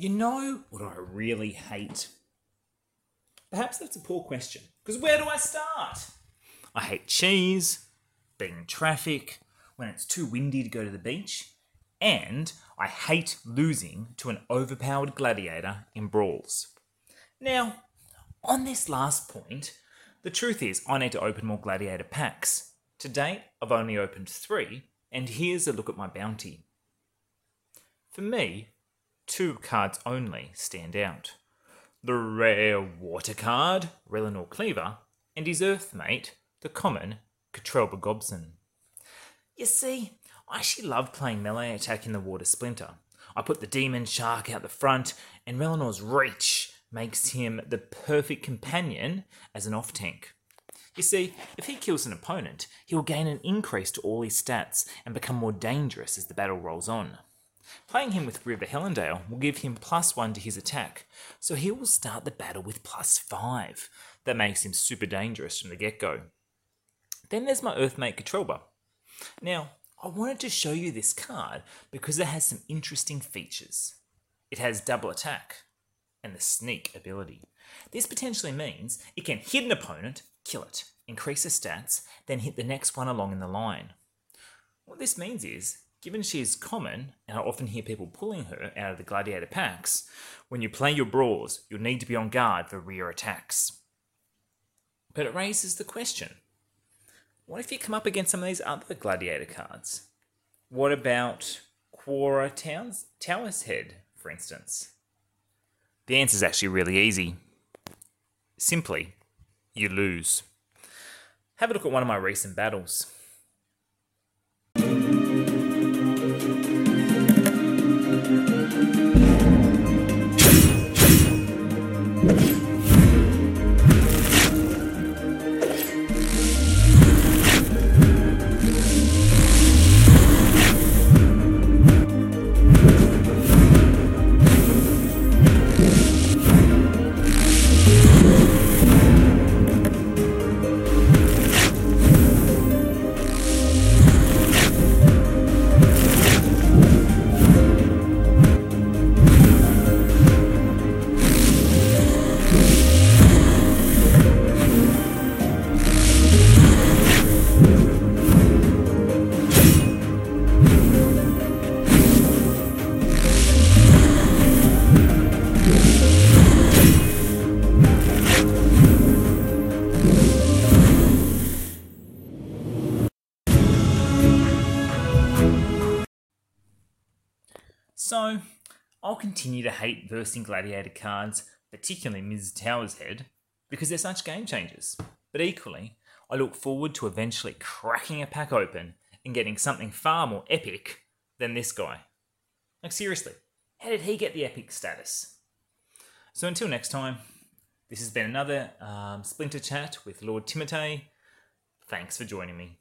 You know what I really hate? Perhaps that's a poor question, because where do I start? I hate cheese, being in traffic, when it's too windy to go to the beach, and I hate losing to an overpowered gladiator in brawls. Now, on this last point, the truth is I need to open more gladiator packs. To date, I've only opened three, and here's a look at my bounty. For me, two cards only stand out. The rare water card, Relinor Cleaver, and his earthmate, the common Ketrelba Gobson. You see, I actually love playing melee attack in the water splinter. I put the demon shark out the front, and Relinor's reach makes him the perfect companion as an off tank. You see, if he kills an opponent, he will gain an increase to all his stats and become more dangerous as the battle rolls on. Playing him with River Hellondale will give him plus one to his attack, so he will start the battle with plus five. That makes him super dangerous from the get go. Then there's my Earthmate Ketrelba. Now, I wanted to show you this card because it has some interesting features. It has double attack and the sneak ability. This potentially means it can hit an opponent, kill it, increase the stats, then hit the next one along in the line. What this means is, given she is common, and I often hear people pulling her out of the gladiator packs, when you play your brawls, you'll need to be on guard for rear attacks. But it raises the question what if you come up against some of these other gladiator cards? What about Quora Towns, Towershead, for instance? The answer is actually really easy. Simply, you lose. Have a look at one of my recent battles. So, I'll continue to hate versing gladiator cards, particularly Ms. Towershead, because they're such game changers. But equally, I look forward to eventually cracking a pack open and getting something far more epic than this guy. Like, seriously, how did he get the epic status? So, until next time, this has been another um, Splinter Chat with Lord Timoty. Thanks for joining me.